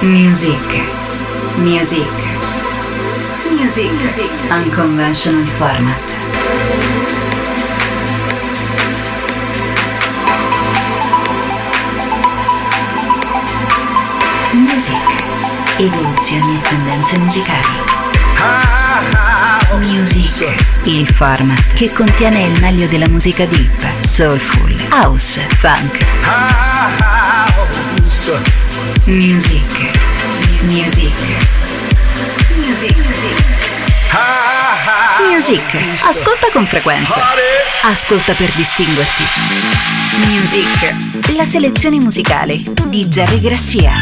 Music. Music. Music. Music. Unconventional format. Music. Evoluzioni e tendenze musicali. Music, il format che contiene il meglio della musica deep, soulful, house, funk. Music, music, music. Ascolta con frequenza. Ascolta per distinguerti. Music, la selezione musicale di Jerry Grassia.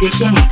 You're done.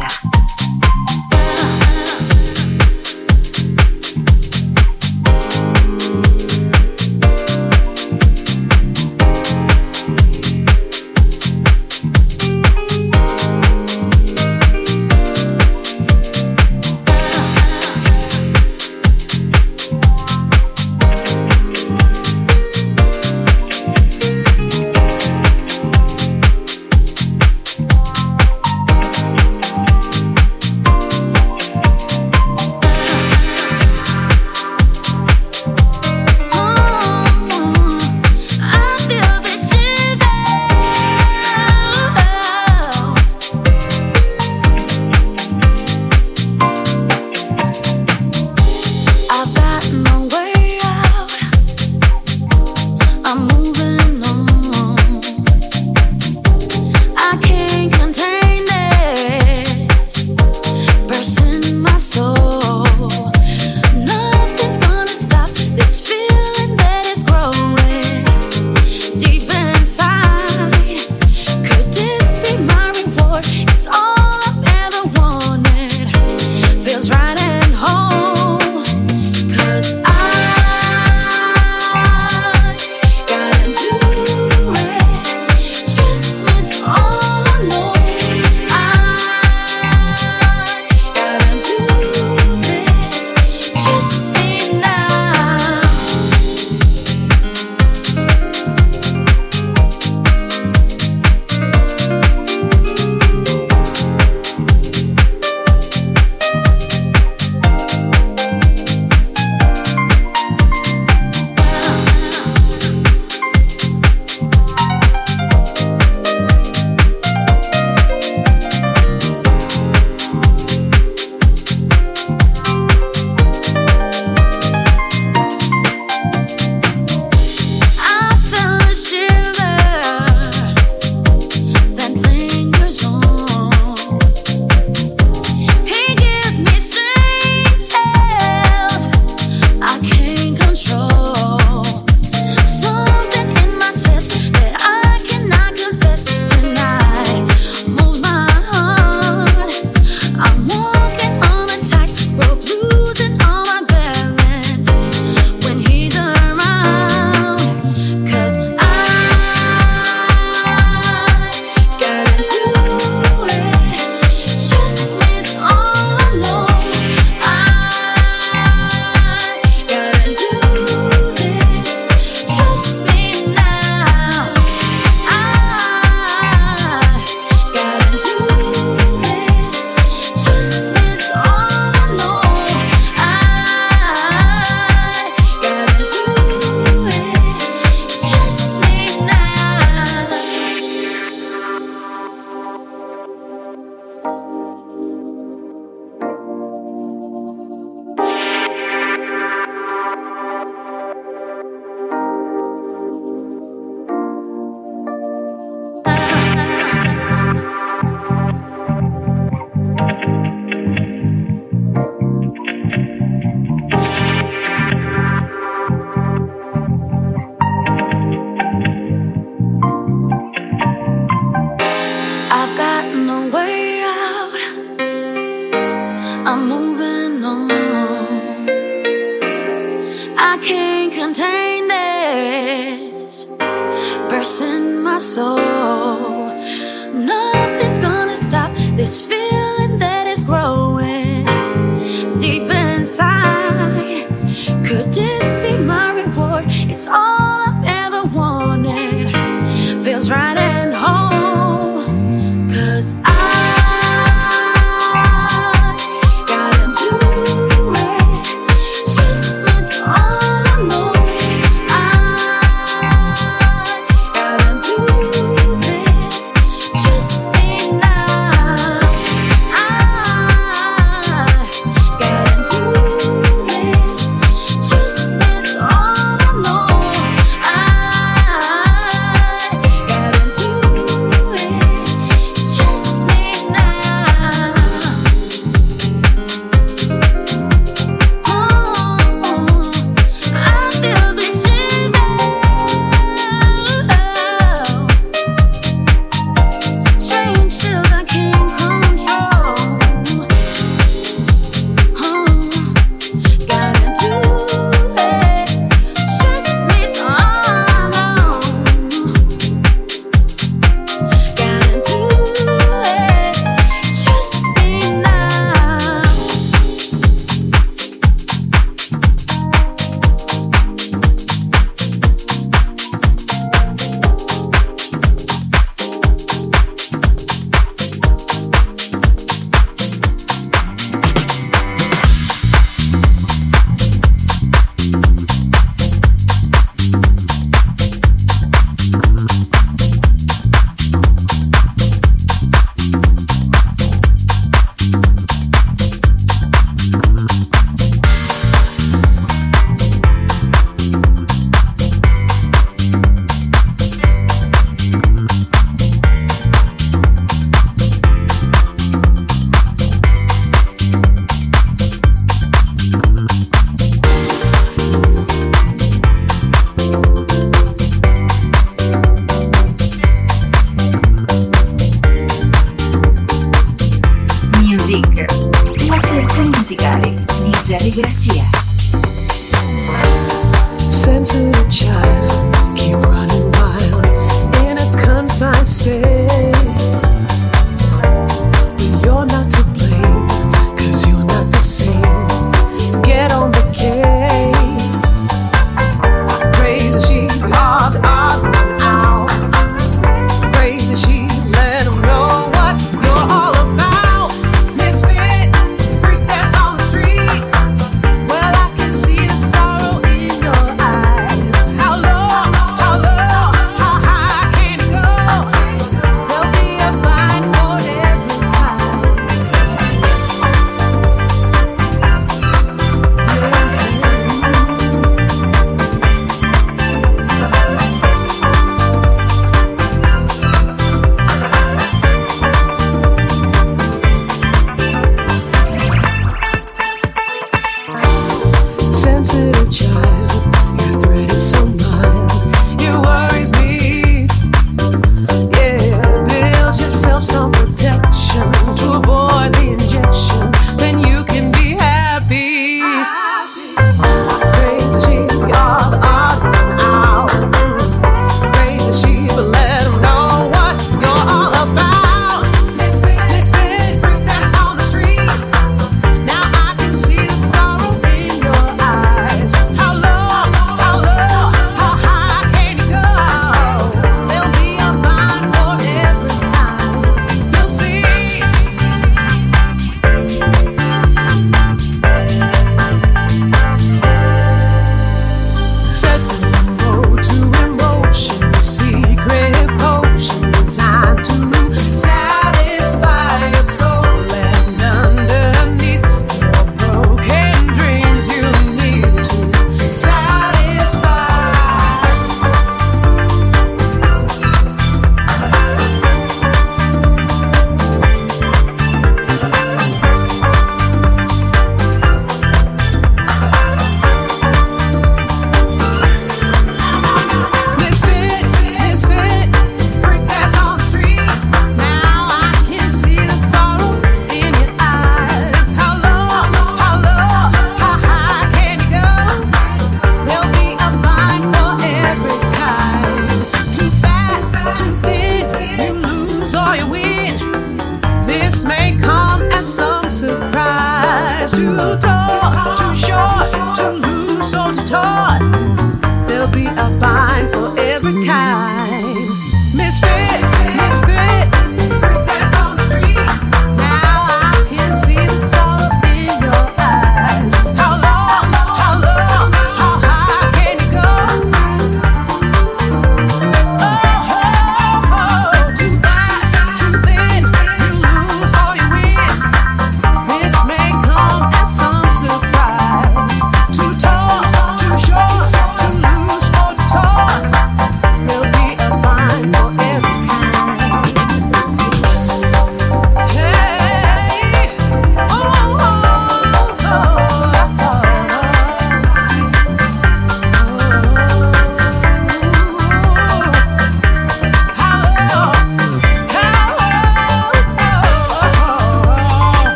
to talk.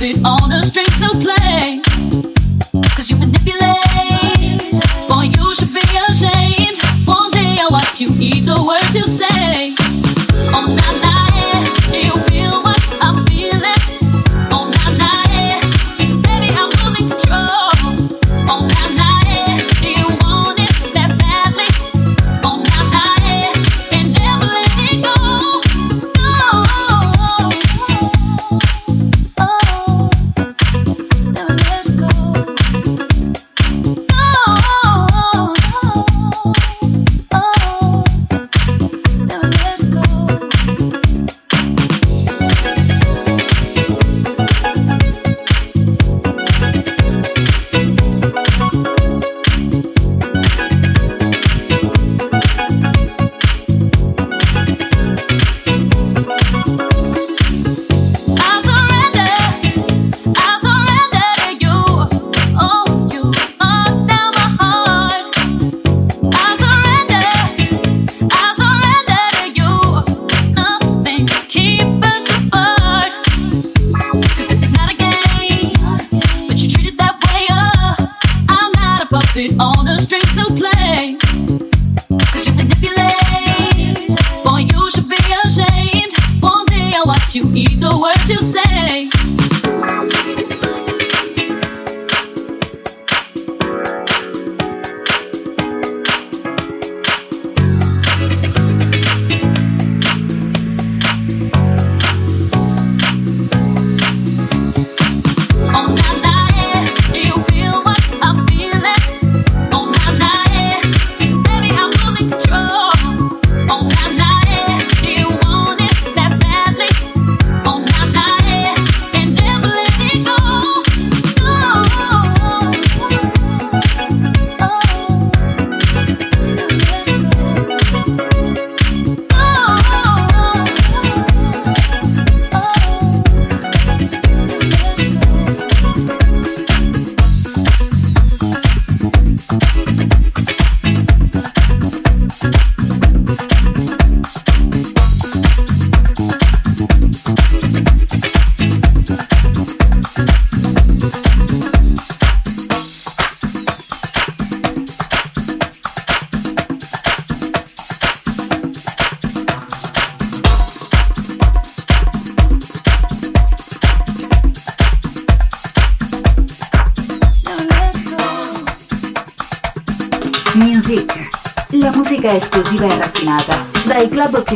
Lived on the streets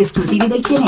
esclusivi del pianeta.